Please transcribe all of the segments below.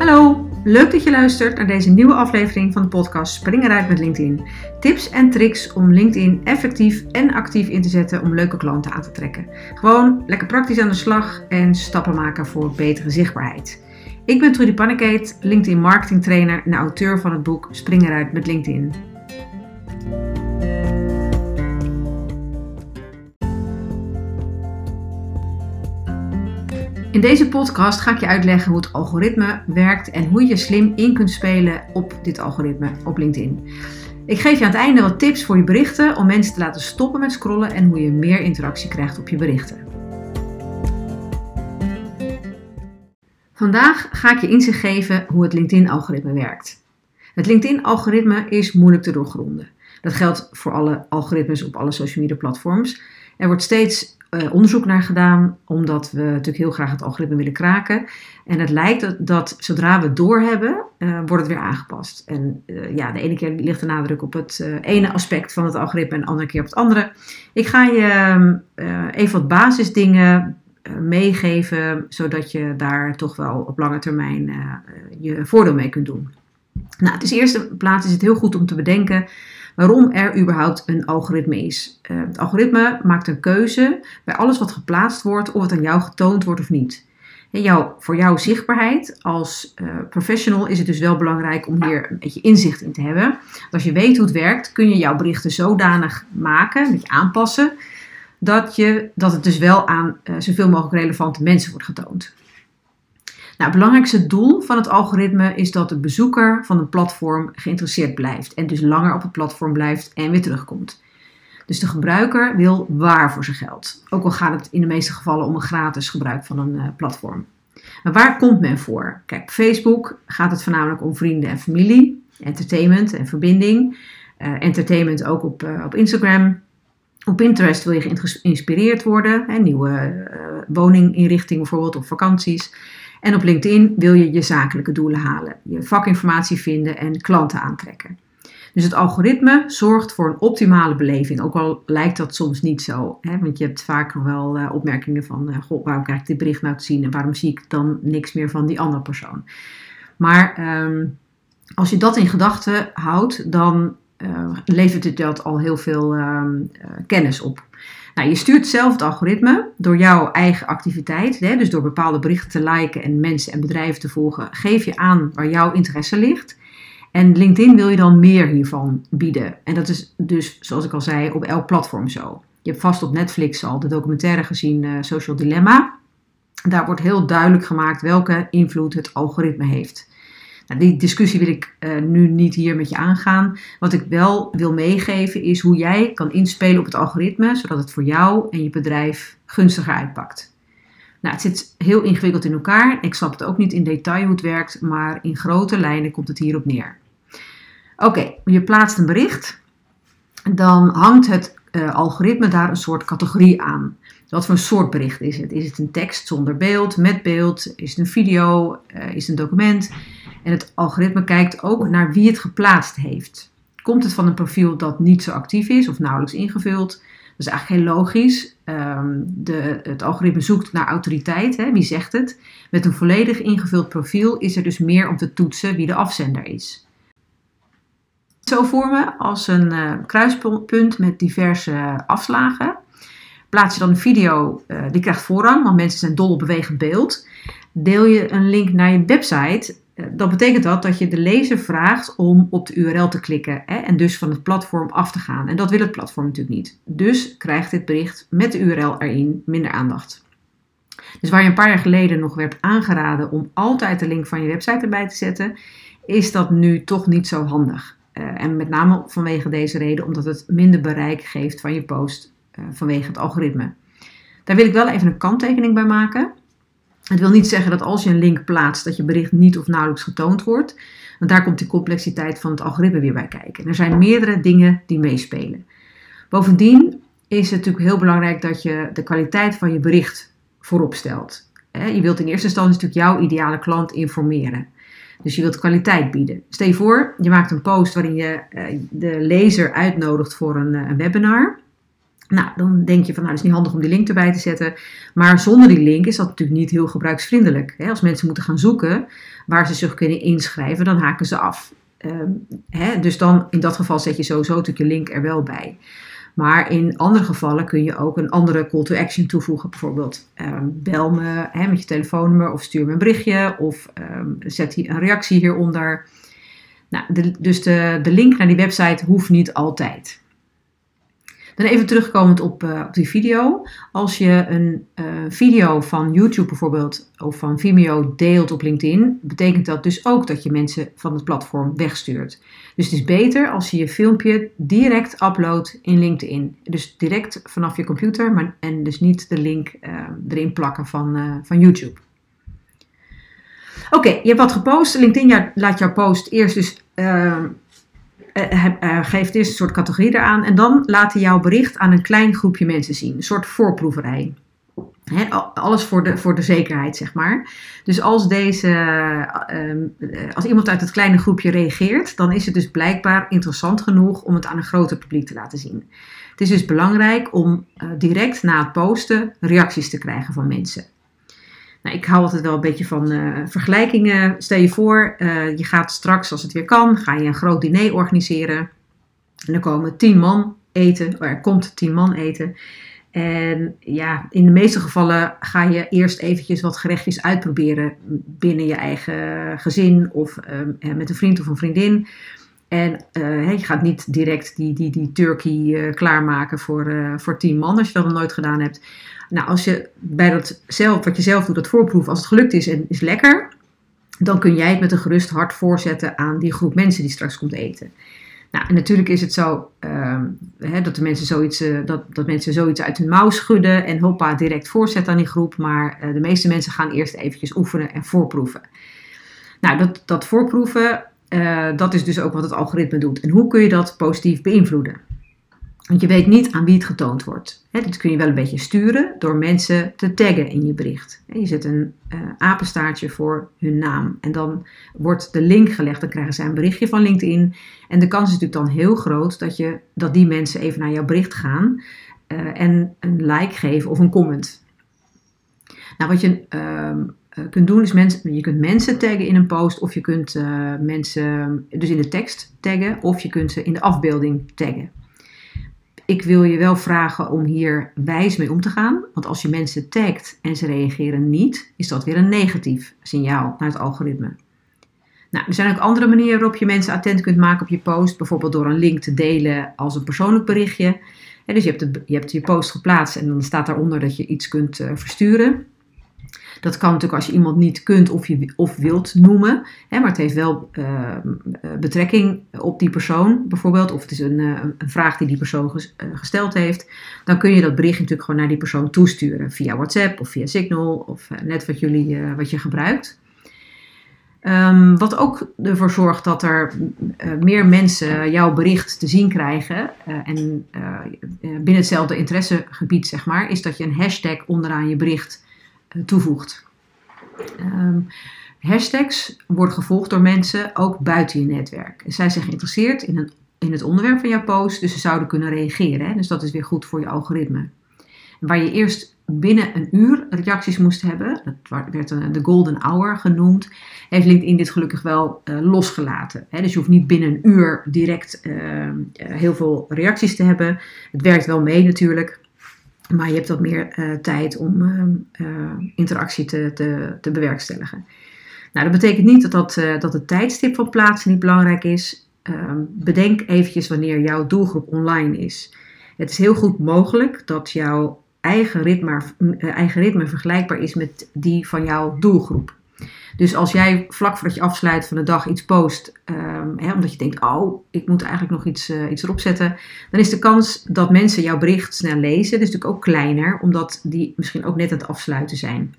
Hallo, leuk dat je luistert naar deze nieuwe aflevering van de podcast Spring eruit met LinkedIn. Tips en tricks om LinkedIn effectief en actief in te zetten om leuke klanten aan te trekken. Gewoon lekker praktisch aan de slag en stappen maken voor betere zichtbaarheid. Ik ben Trudy Pannekeet, LinkedIn marketing trainer en auteur van het boek Spring eruit met LinkedIn. In deze podcast ga ik je uitleggen hoe het algoritme werkt en hoe je slim in kunt spelen op dit algoritme op LinkedIn. Ik geef je aan het einde wat tips voor je berichten om mensen te laten stoppen met scrollen en hoe je meer interactie krijgt op je berichten. Vandaag ga ik je inzicht geven hoe het LinkedIn-algoritme werkt. Het LinkedIn-algoritme is moeilijk te doorgronden. Dat geldt voor alle algoritmes op alle social media platforms. Er wordt steeds uh, onderzoek naar gedaan, omdat we natuurlijk heel graag het algoritme willen kraken. En het lijkt dat, dat zodra we het doorhebben, uh, wordt het weer aangepast. En uh, ja, de ene keer ligt de nadruk op het ene aspect van het algoritme en de andere keer op het andere. Ik ga je even wat basisdingen meegeven, zodat je daar toch wel op lange termijn je voordeel mee kunt doen. Nou, is eerste plaats is het heel goed om te bedenken waarom er überhaupt een algoritme is. Uh, het algoritme maakt een keuze bij alles wat geplaatst wordt, of het aan jou getoond wordt of niet. En voor jouw zichtbaarheid als uh, professional is het dus wel belangrijk om hier een beetje inzicht in te hebben. als je weet hoe het werkt, kun je jouw berichten zodanig maken, een beetje aanpassen, dat, je, dat het dus wel aan uh, zoveel mogelijk relevante mensen wordt getoond. Nou, het belangrijkste doel van het algoritme is dat de bezoeker van een platform geïnteresseerd blijft en dus langer op het platform blijft en weer terugkomt. Dus de gebruiker wil waar voor zijn geld. Ook al gaat het in de meeste gevallen om een gratis gebruik van een uh, platform. Maar waar komt men voor? Kijk, op Facebook gaat het voornamelijk om vrienden en familie, entertainment en verbinding. Uh, entertainment ook op, uh, op Instagram. Op Pinterest wil je geïnspireerd worden, hè, nieuwe woninginrichtingen bijvoorbeeld, of vakanties. En op LinkedIn wil je je zakelijke doelen halen, je vakinformatie vinden en klanten aantrekken. Dus het algoritme zorgt voor een optimale beleving, ook al lijkt dat soms niet zo. Hè? Want je hebt vaak wel uh, opmerkingen van, goh, waarom krijg ik dit bericht nou te zien en waarom zie ik dan niks meer van die andere persoon. Maar um, als je dat in gedachten houdt, dan uh, levert het dat al heel veel um, kennis op. Nou, je stuurt zelf het algoritme door jouw eigen activiteit, hè, dus door bepaalde berichten te liken en mensen en bedrijven te volgen, geef je aan waar jouw interesse ligt. En LinkedIn wil je dan meer hiervan bieden. En dat is dus, zoals ik al zei, op elk platform zo. Je hebt vast op Netflix al de documentaire gezien uh, Social Dilemma. Daar wordt heel duidelijk gemaakt welke invloed het algoritme heeft. Nou, die discussie wil ik uh, nu niet hier met je aangaan. Wat ik wel wil meegeven is hoe jij kan inspelen op het algoritme, zodat het voor jou en je bedrijf gunstiger uitpakt. Nou, het zit heel ingewikkeld in elkaar. Ik snap het ook niet in detail hoe het werkt, maar in grote lijnen komt het hierop neer. Oké, je plaatst een bericht. Dan hangt het uh, algoritme daar een soort categorie aan. Wat voor een soort bericht is het? Is het een tekst zonder beeld, met beeld? Is het een video? Uh, is het een document? En het algoritme kijkt ook naar wie het geplaatst heeft. Komt het van een profiel dat niet zo actief is of nauwelijks ingevuld? Dat is eigenlijk heel logisch. Um, de, het algoritme zoekt naar autoriteit, hè, wie zegt het. Met een volledig ingevuld profiel is er dus meer om te toetsen wie de afzender is. Zo vormen als een uh, kruispunt met diverse afslagen. Plaats je dan een video, uh, die krijgt voorrang, want mensen zijn dol op bewegend beeld. Deel je een link naar je website, dan betekent dat dat je de lezer vraagt om op de URL te klikken hè, en dus van het platform af te gaan. En dat wil het platform natuurlijk niet. Dus krijgt dit bericht met de URL erin minder aandacht. Dus waar je een paar jaar geleden nog werd aangeraden om altijd de link van je website erbij te zetten, is dat nu toch niet zo handig. Uh, en met name vanwege deze reden, omdat het minder bereik geeft van je post uh, vanwege het algoritme. Daar wil ik wel even een kanttekening bij maken. Het wil niet zeggen dat als je een link plaatst, dat je bericht niet of nauwelijks getoond wordt. Want daar komt de complexiteit van het algoritme weer bij kijken. Er zijn meerdere dingen die meespelen. Bovendien is het natuurlijk heel belangrijk dat je de kwaliteit van je bericht voorop stelt. Je wilt in eerste instantie natuurlijk jouw ideale klant informeren. Dus je wilt kwaliteit bieden. Stel je voor, je maakt een post waarin je eh, de lezer uitnodigt voor een, eh, een webinar. Nou, dan denk je van, nou, het is niet handig om die link erbij te zetten. Maar zonder die link is dat natuurlijk niet heel gebruiksvriendelijk. Als mensen moeten gaan zoeken waar ze zich kunnen inschrijven, dan haken ze af. Ehm? Dus dan, in dat geval zet je sowieso natuurlijk je link er wel bij. Maar in andere gevallen kun je ook een andere call to action toevoegen. Bijvoorbeeld ehm, bel me met je telefoonnummer of stuur me een berichtje of um, zet hier een reactie hieronder. Nou, dus de, de link naar die website hoeft niet altijd. Dan even terugkomend op, uh, op die video. Als je een uh, video van YouTube bijvoorbeeld of van Vimeo deelt op LinkedIn, betekent dat dus ook dat je mensen van het platform wegstuurt. Dus het is beter als je je filmpje direct uploadt in LinkedIn. Dus direct vanaf je computer maar, en dus niet de link uh, erin plakken van, van YouTube. Oké, je hebt wat gepost. LinkedIn laat jouw post eerst dus uh, geeft eerst een soort categorie eraan en dan laat hij jouw bericht aan een klein groepje mensen zien. Een soort voorproeverij. alles voor de, voor de zekerheid, zeg maar. Dus als, deze, ehm, als iemand uit het kleine groepje reageert, dan is het dus blijkbaar interessant genoeg om het aan een groter publiek te laten zien. Het is dus belangrijk om direct na het posten reacties te krijgen van mensen. Nou, ik hou altijd wel een beetje van uh, vergelijkingen. Stel je voor, uh, je gaat straks, als het weer kan, ga je een groot diner organiseren. En er komen tien man eten, er komt tien man eten. En ja, in de meeste gevallen ga je eerst eventjes wat gerechtjes uitproberen binnen je eigen gezin of uh, met een vriend of een vriendin. En uh, je gaat niet direct die, die, die turkey uh, klaarmaken voor, uh, voor tien man als je dat nog nooit gedaan hebt. Nou, als je bij dat zelf, wat je zelf doet, dat voorproef, als het gelukt is en is lekker, dan kun jij het met een gerust hart voorzetten aan die groep mensen die straks komt eten. Nou, en natuurlijk is het zo uh, hè, dat, de mensen zoiets, dat, dat mensen zoiets uit hun mouw schudden en hoppa direct voorzetten aan die groep. Maar de meeste mensen gaan eerst eventjes oefenen en voorproeven. Nou, dat, dat voorproeven, uh, dat is dus ook wat het algoritme doet. En hoe kun je dat positief beïnvloeden? Want je weet niet aan wie het getoond wordt. dit kun je wel een beetje sturen door mensen te taggen in je bericht. je zet een uh, apenstaartje voor hun naam en dan wordt de link gelegd. Dan krijgen zij een berichtje van LinkedIn. En de kans is natuurlijk dan heel groot dat, je, dat die mensen even naar jouw bericht gaan uh, en een like geven of een comment. Nou, wat je uh, kunt doen is mensen, je kunt mensen taggen in een post of je kunt mensen dus in de tekst taggen of je kunt ze in de afbeelding taggen ik wil je wel vragen om hier wijs mee om te gaan. Want als je mensen tagt en ze reageren niet, is dat weer een negatief signaal naar het algoritme. Nou, er zijn ook andere manieren waarop je mensen attent kunt maken op je post. Bijvoorbeeld door een link te delen als een persoonlijk berichtje. dus je hebt, je hebt je post geplaatst en dan staat daaronder dat je iets kunt uh, versturen. Dat kan natuurlijk als je iemand niet kunt of, je, of wilt noemen. Hè, maar het heeft wel uh, betrekking op die persoon bijvoorbeeld. Of het is een, uh, een vraag die die persoon ges, gesteld heeft. Dan kun je dat bericht natuurlijk gewoon naar die persoon toesturen. Via WhatsApp of via Signal of net wat, jullie, wat je gebruikt. Um, wat ook ervoor zorgt dat er meer mensen jouw bericht te zien krijgen. Uh, en binnen hetzelfde interessegebied, zeg maar, is dat je een hashtag onderaan je bericht toevoegt. Um, hashtags worden gevolgd door mensen ook buiten je netwerk. Zij zijn geïnteresseerd in, in het onderwerp van jouw post, dus ze zouden kunnen reageren. Hè? Dus dat is weer goed voor je algoritme. Waar je eerst binnen een uur reacties moest hebben, dat werd de golden hour genoemd, heeft LinkedIn dit gelukkig wel uh, losgelaten. Hè? Dus je hoeft niet binnen een uur direct uh, heel veel reacties te hebben. Het werkt wel mee natuurlijk. Maar je hebt wat meer uh, tijd om uh, interactie te, te, te, bewerkstelligen. Nou, dat betekent niet dat, dat, uh, dat het tijdstip van plaatsen niet belangrijk is. Ehm, bedenk eventjes wanneer jouw doelgroep online is. Het is heel goed mogelijk dat jouw eigen ritme, eigen ritme vergelijkbaar is met die van jouw doelgroep. Dus als jij vlak voordat je afsluit van de dag iets post, um, hè, omdat je denkt, oh, ik moet eigenlijk nog iets, uh, iets erop zetten, dan is de kans dat mensen jouw bericht snel lezen, dus natuurlijk ook kleiner, omdat die misschien ook net aan het afsluiten zijn.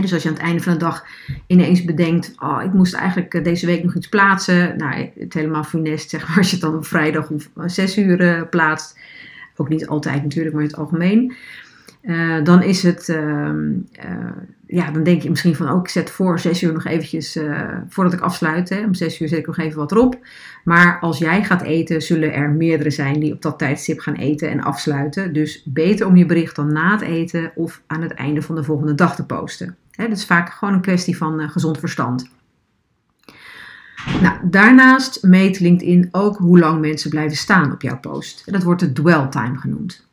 Dus als je aan het einde van de dag ineens bedenkt, oh, ik moest eigenlijk eh, deze week nog iets plaatsen, nou, het helemaal funest, zeg maar, als je het dan op vrijdag om zes uur plaatst, ook niet altijd natuurlijk, maar in het algemeen. Dan is het, uh, ja, dan denk je misschien van, ook oh, ik zet voor zes uur nog eventjes, uh, voordat ik afsluit, hè, om zes uur zet ik nog even wat erop. Maar als jij gaat eten, zullen er meerdere zijn die op dat tijdstip gaan eten en afsluiten. Dus beter om je bericht dan na het eten of aan het einde van de volgende dag te posten. Hè, dat is vaak gewoon een kwestie van uh, gezond verstand. Nou, daarnaast meet LinkedIn ook hoe lang mensen blijven staan op jouw post. Dat wordt de dwell time genoemd.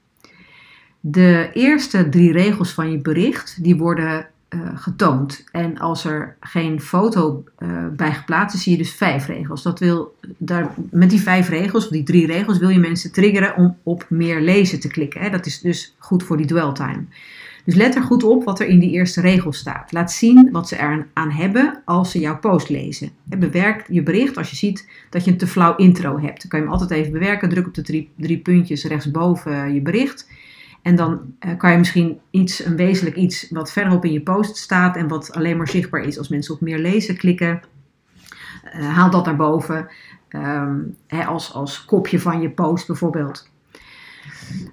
De eerste drie regels van je bericht die worden uh, getoond. En als er geen foto uh, bij geplaatst is, zie je dus vijf regels. Dat wil, daar, met die vijf regels, of die drie regels, wil je mensen triggeren om op meer lezen te klikken. Hè? Dat is dus goed voor die dwell time. Dus let er goed op wat er in die eerste regel staat. Laat zien wat ze er aan hebben als ze jouw post lezen. Bewerk je bericht als je ziet dat je een te flauw intro hebt. Dan kan je hem altijd even bewerken. Druk op de drie, drie puntjes rechtsboven je bericht. En dan uh, kan je misschien iets, een wezenlijk iets wat verderop in je post staat en wat alleen maar zichtbaar is als mensen op meer lezen klikken. Uh, haal dat naar boven um, hè, als, als kopje van je post bijvoorbeeld.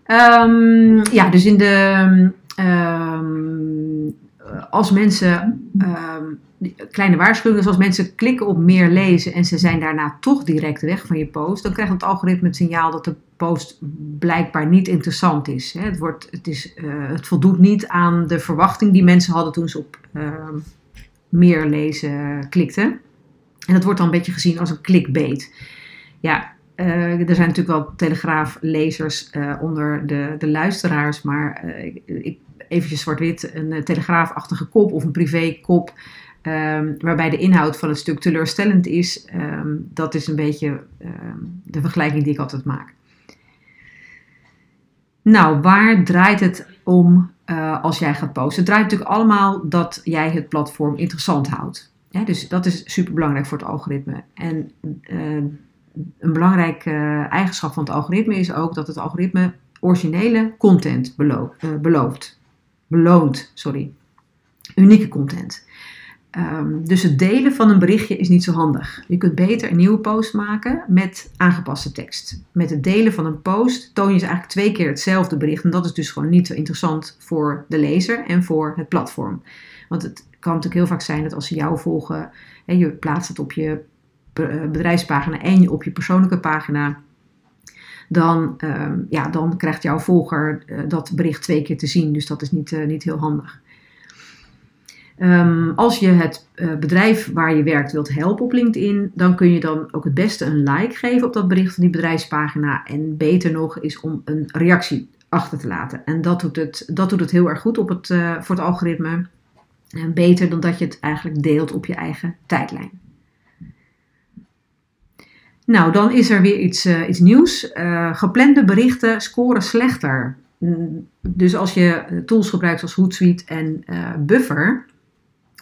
Um, ja, dus in de, um, als mensen kleine waarschuwingen, zoals mensen klikken op meer lezen en ze zijn daarna toch direct weg van je post, dan krijgt het algoritme het signaal dat de blijkbaar niet interessant is. Het, wordt, het, is uh, het voldoet niet aan de verwachting die mensen hadden toen ze op uh, meer lezen klikten. En dat wordt dan een beetje gezien als een clickbait. Ja, uh, er zijn natuurlijk wel telegraaflezers onder de, de luisteraars, maar ik, eventjes zwart-wit, een telegraafachtige kop of een privékop Um, waarbij de inhoud van het stuk teleurstellend is. Um, dat is een beetje de vergelijking die ik altijd maak. Nou, waar draait het om uh, als jij gaat posten? Het draait natuurlijk allemaal dat jij het platform interessant houdt. Dus dat is super belangrijk voor het algoritme. En uh, een belangrijke eigenschap van het algoritme is ook dat het algoritme originele content belooft. belooft. Beloont, sorry. Unieke content. Um, dus het delen van een berichtje is niet zo handig. Je kunt beter een nieuwe post maken met aangepaste tekst. Met het delen van een post toon je ze eigenlijk twee keer hetzelfde bericht. En dat is dus gewoon niet zo interessant voor de lezer en voor het platform. Want het kan natuurlijk heel vaak zijn dat als ze jou volgen, en je plaatst het op je eh, bedrijfspagina en op je persoonlijke pagina. Dan, um, ja, dan krijgt jouw volger uh, dat bericht twee keer te zien. Dus dat is niet, uh, niet heel handig. Um, als je het uh, bedrijf waar je werkt wilt helpen op LinkedIn, dan kun je dan ook het beste een like geven op dat bericht van die bedrijfspagina. En beter nog is om een reactie achter te laten. En dat doet het, dat doet het heel erg goed op het, uh, voor het algoritme. En beter dan dat je het eigenlijk deelt op je eigen tijdlijn. Nou, dan is er weer iets, uh, iets nieuws. geplande berichten scoren slechter. Mm, dus als je tools gebruikt zoals Hootsuite en Buffer,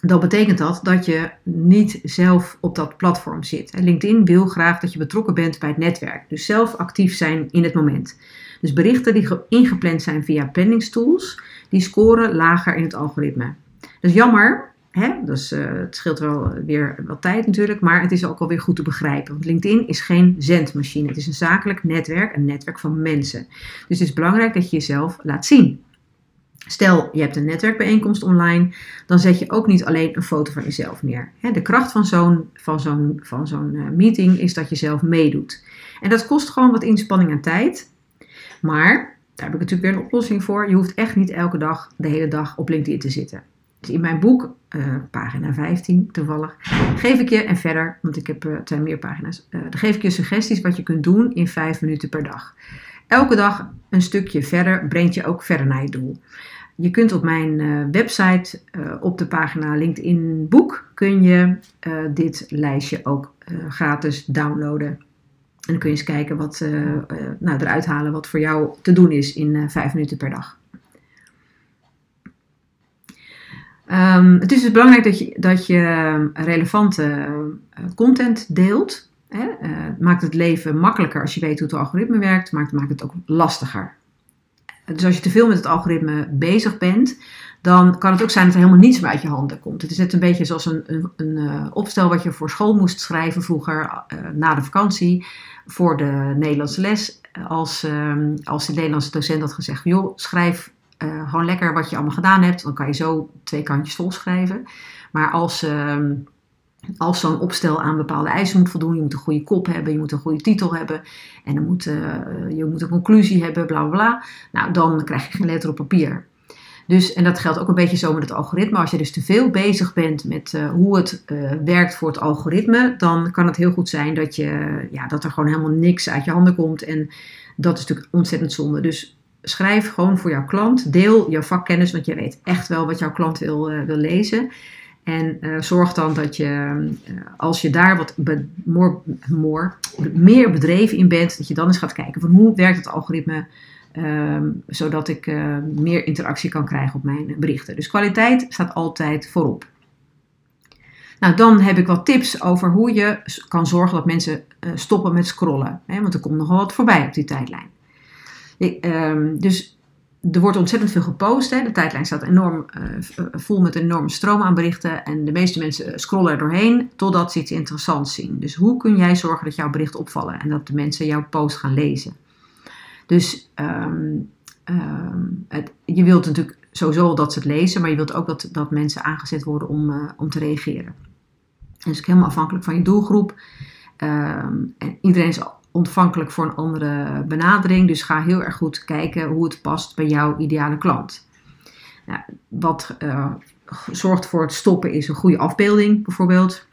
dan betekent dat dat je niet zelf op dat platform zit. LinkedIn wil graag dat je betrokken bent bij het netwerk, dus zelf actief zijn in het moment. Dus berichten die ingepland zijn via planningstools, die scoren lager in het algoritme. Dat is jammer, hè? Dus, het scheelt wel weer wat tijd natuurlijk, maar het is ook alweer goed te begrijpen. Want LinkedIn is geen zendmachine, het is een zakelijk netwerk, een netwerk van mensen. Dus het is belangrijk dat je jezelf laat zien. Stel, je hebt een netwerkbijeenkomst online, dan zet je ook niet alleen een foto van jezelf neer. De kracht van zo'n van zo'n van zo'n eh, meeting is dat je zelf meedoet. En dat kost gewoon wat inspanning en tijd. Maar, daar heb ik natuurlijk weer een oplossing voor. Je hoeft echt niet elke dag, de hele dag op LinkedIn te zitten. Dus in mijn boek, uh, pagina 15 toevallig, geef ik je, en verder, want ik heb, zijn meer pagina's, geef ik je suggesties wat je kunt doen in 5 minuten per dag. Elke dag een stukje verder brengt je ook verder naar je doel. Je kunt op mijn uh, website uh, op de pagina LinkedIn Boek kun je uh, dit lijstje ook gratis downloaden. En dan kun je eens kijken wat, nou, eruit halen wat voor jou te doen is in vijf minuten per dag. Um, het is dus belangrijk dat je, dat je relevante content deelt. Hè? het maakt het leven makkelijker als je weet hoe het algoritme werkt, maar het maakt het ook lastiger dus als je te veel met het algoritme bezig bent, dan kan het ook zijn dat er helemaal niets meer uit je handen komt. Het is net een beetje zoals een, een, een uh, opstel wat je voor school moest schrijven vroeger uh, na de vakantie voor de Nederlandse les. Als, uh, als de Nederlandse docent had gezegd, joh, schrijf uh, gewoon lekker wat je allemaal gedaan hebt. Dan kan je zo twee kantjes vol schrijven. Maar als, ehm, als zo'n opstel aan bepaalde eisen moet voldoen, je moet een goede kop hebben, je moet een goede titel hebben en moet, je moet een conclusie hebben, bla bla. Nou, dan krijg je geen letter op papier. Dus, en dat geldt ook een beetje zo met het algoritme. Als je dus te veel bezig bent met uh, hoe het uh, werkt voor het algoritme, dan kan het heel goed zijn dat, je, ja, dat er gewoon helemaal niks uit je handen komt. En dat is natuurlijk ontzettend zonde. Dus schrijf gewoon voor jouw klant. Deel jouw vakkennis, want je weet echt wel wat jouw klant wil, wil lezen. En zorg dan dat je, als je daar wat meer bedreven in bent, dat je dan eens gaat kijken van hoe werkt het algoritme Um, zodat ik uh, meer interactie kan krijgen op mijn berichten. Dus kwaliteit staat altijd voorop. Nou, dan heb ik wat tips over hoe je kan zorgen dat mensen stoppen met scrollen. Hè, want er komt nogal wat voorbij op die tijdlijn. Ik, um, dus er wordt ontzettend veel gepost. Hè. De tijdlijn staat enorm uh, vol met een enorme stroom aan berichten. En de meeste mensen scrollen er doorheen totdat ze iets interessants zien. Dus hoe kun jij zorgen dat jouw berichten opvallen en dat de mensen jouw post gaan lezen? Dus um, um, het, je wilt natuurlijk sowieso dat ze het lezen, maar je wilt ook dat, dat mensen aangezet worden om, om te reageren. Dat is ook helemaal afhankelijk van je doelgroep. Um, en iedereen is ontvankelijk voor een andere benadering, dus ga heel erg goed kijken hoe het past bij jouw ideale klant. Nou, wat uh, zorgt voor het stoppen is een goede afbeelding bijvoorbeeld.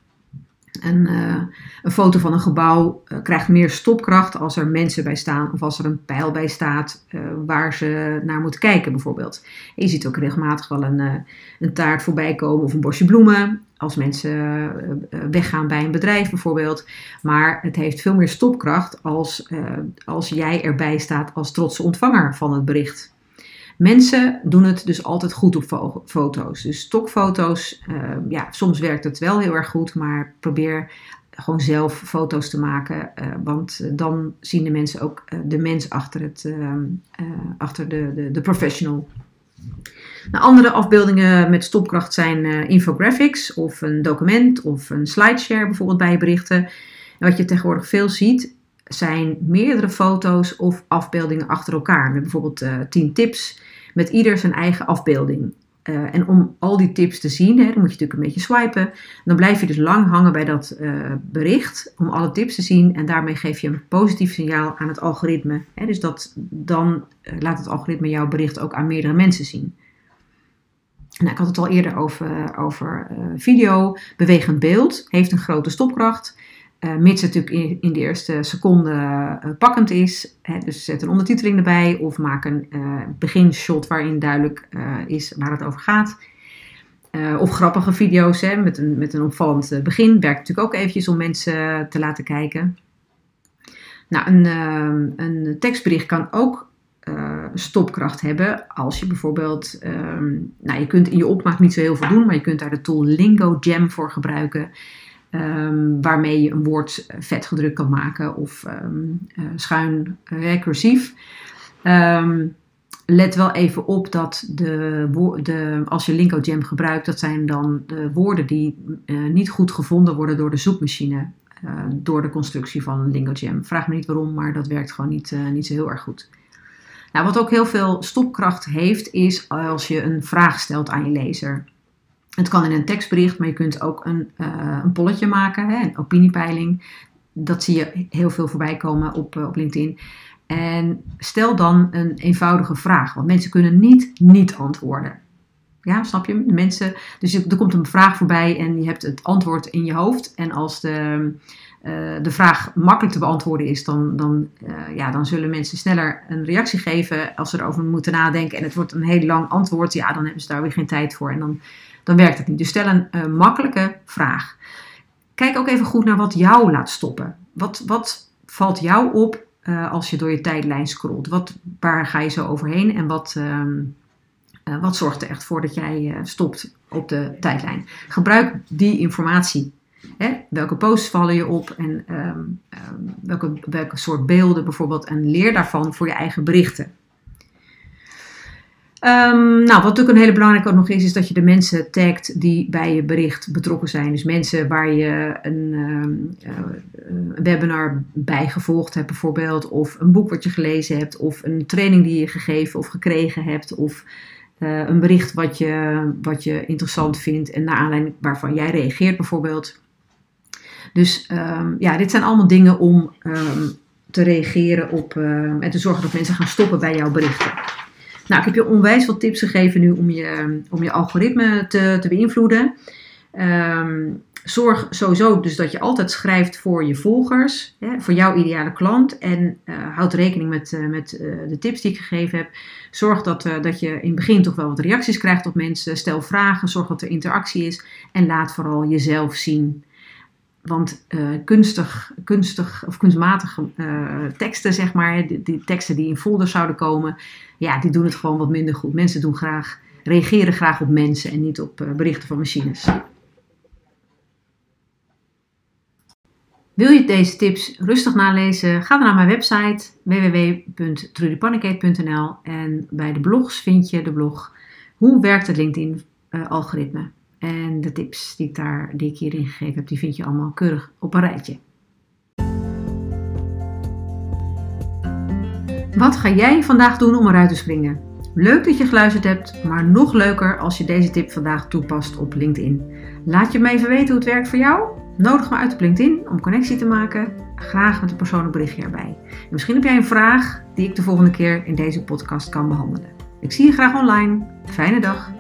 En, uh, een foto van een gebouw uh, krijgt meer stopkracht als er mensen bij staan of als er een pijl bij staat waar ze naar moeten kijken bijvoorbeeld. Je ziet ook regelmatig wel een, een taart voorbij komen of een bosje bloemen als mensen weggaan bij een bedrijf bijvoorbeeld. Maar het heeft veel meer stopkracht als, als jij erbij staat als trotse ontvanger van het bericht. Mensen doen het dus altijd goed op foto's. Dus stokfoto's, ja, soms werkt het wel heel erg goed, maar probeer gewoon zelf foto's te maken. Want dan zien de mensen ook de mens achter, het, achter de, de, de, professional. Nou, andere afbeeldingen met stopkracht zijn infographics of een document of een slideshare bijvoorbeeld bij je berichten. En wat je tegenwoordig veel ziet, zijn meerdere foto's of afbeeldingen achter elkaar. Met bijvoorbeeld uh, 10 tips met ieder zijn eigen afbeelding. Uh, en om al die tips te zien, hè, dan moet je natuurlijk een beetje swipen. Dan blijf je dus lang hangen bij dat bericht om alle tips te zien. En daarmee geef je een positief signaal aan het algoritme. Hè, dus dat, dan laat het algoritme jouw bericht ook aan meerdere mensen zien. Nou, ik had het al eerder over, over video. Bewegend beeld heeft een grote stopkracht. Uh, mits het natuurlijk in, de eerste seconde uh, pakkend is. Hè, dus zet een ondertiteling erbij of maak een uh, beginshot waarin duidelijk is waar het over gaat. of grappige video's hè, met, een, met een opvallend begin. Werkt natuurlijk ook eventjes om mensen te laten kijken. Nou, een, een tekstbericht kan ook stopkracht hebben als je bijvoorbeeld, um, nou je kunt in je opmaak niet zo heel veel doen, maar je kunt daar de tool Lingo Jam voor gebruiken. Um, waarmee je een woord eh, vetgedrukt kan maken of um, uh, schuin recursief. Let wel even op dat de, de, als je LinkoJam gebruikt, dat zijn dan de woorden die niet goed gevonden worden door de zoekmachine. Door de constructie van LingoJam. Vraag me niet waarom, maar dat werkt gewoon niet, niet zo heel erg goed. Wat ook heel veel stopkracht heeft, is als je een vraag stelt aan je lezer. Het kan in een tekstbericht, maar je kunt ook een, uh, een polletje maken, hè, een opiniepeiling. Dat zie je heel veel voorbij komen op, uh, op LinkedIn. En stel dan een eenvoudige vraag, want mensen kunnen niet niet antwoorden. Ja, snap je? De mensen, dus er komt een vraag voorbij en je hebt het antwoord in je hoofd. En als de, uh, de vraag makkelijk te beantwoorden is, dan, dan, uh, ja, dan zullen mensen sneller een reactie geven als ze erover moeten nadenken. En het wordt een heel lang antwoord, ja, dan hebben ze daar weer geen tijd voor. En dan dan werkt het niet. Dus stel een uh, makkelijke vraag. Kijk ook even goed naar wat jou laat stoppen. Wat, wat valt jou op als je door je tijdlijn scrolt? Wat, waar ga je zo overheen en wat, uh, wat zorgt er echt voor dat jij stopt op de tijdlijn? Gebruik die informatie. Hè? Welke posts vallen je op en um, welke, welke soort beelden bijvoorbeeld en leer daarvan voor je eigen berichten. Ehm, nou, wat natuurlijk een hele belangrijke ook nog is, is dat je de mensen tagt die bij je bericht betrokken zijn. Dus mensen waar je een, ehm, eh, webinar bij gevolgd hebt bijvoorbeeld, of een boek wat je gelezen hebt, of een training die je gegeven of gekregen hebt, of eh, een bericht wat je, wat je interessant vindt en naar aanleiding waarvan jij reageert bijvoorbeeld. Dus ehm, ja, dit zijn allemaal dingen om te reageren op en te zorgen dat mensen gaan stoppen bij jouw berichten. Nou, ik heb je onwijs wat tips gegeven nu om je, om je algoritme te, te beïnvloeden. Ehm, zorg sowieso dus dat je altijd schrijft voor je volgers, hè, voor jouw ideale klant. En uh, houd rekening met, uh, met uh, de tips die ik gegeven heb. Zorg dat, dat je in het begin toch wel wat reacties krijgt op mensen. Stel vragen, zorg dat er interactie is. En laat vooral jezelf zien. Want kunstig, kunstig of kunstmatige teksten, zeg maar, die, die teksten die in folders zouden komen, ja, die doen het gewoon wat minder goed. Mensen doen graag, reageren graag op mensen en niet op uh, berichten van machines. Wil je deze tips rustig nalezen? Ga dan naar mijn website www.trudypanicate.nl en bij de blogs vind je de blog Hoe werkt het LinkedIn uh, algoritme? En de tips die ik, daar, die ik hierin gegeven heb, die vind je allemaal keurig op een rijtje. Wat ga jij vandaag doen om eruit te springen? Leuk dat je geluisterd hebt, maar nog leuker als je deze tip vandaag toepast op LinkedIn. Laat je me even weten hoe het werkt voor jou. Nodig me uit op LinkedIn om connectie te maken. Graag met een persoonlijk berichtje erbij. En misschien heb jij een vraag die ik de volgende keer in deze podcast kan behandelen. Ik zie je graag online. Fijne dag.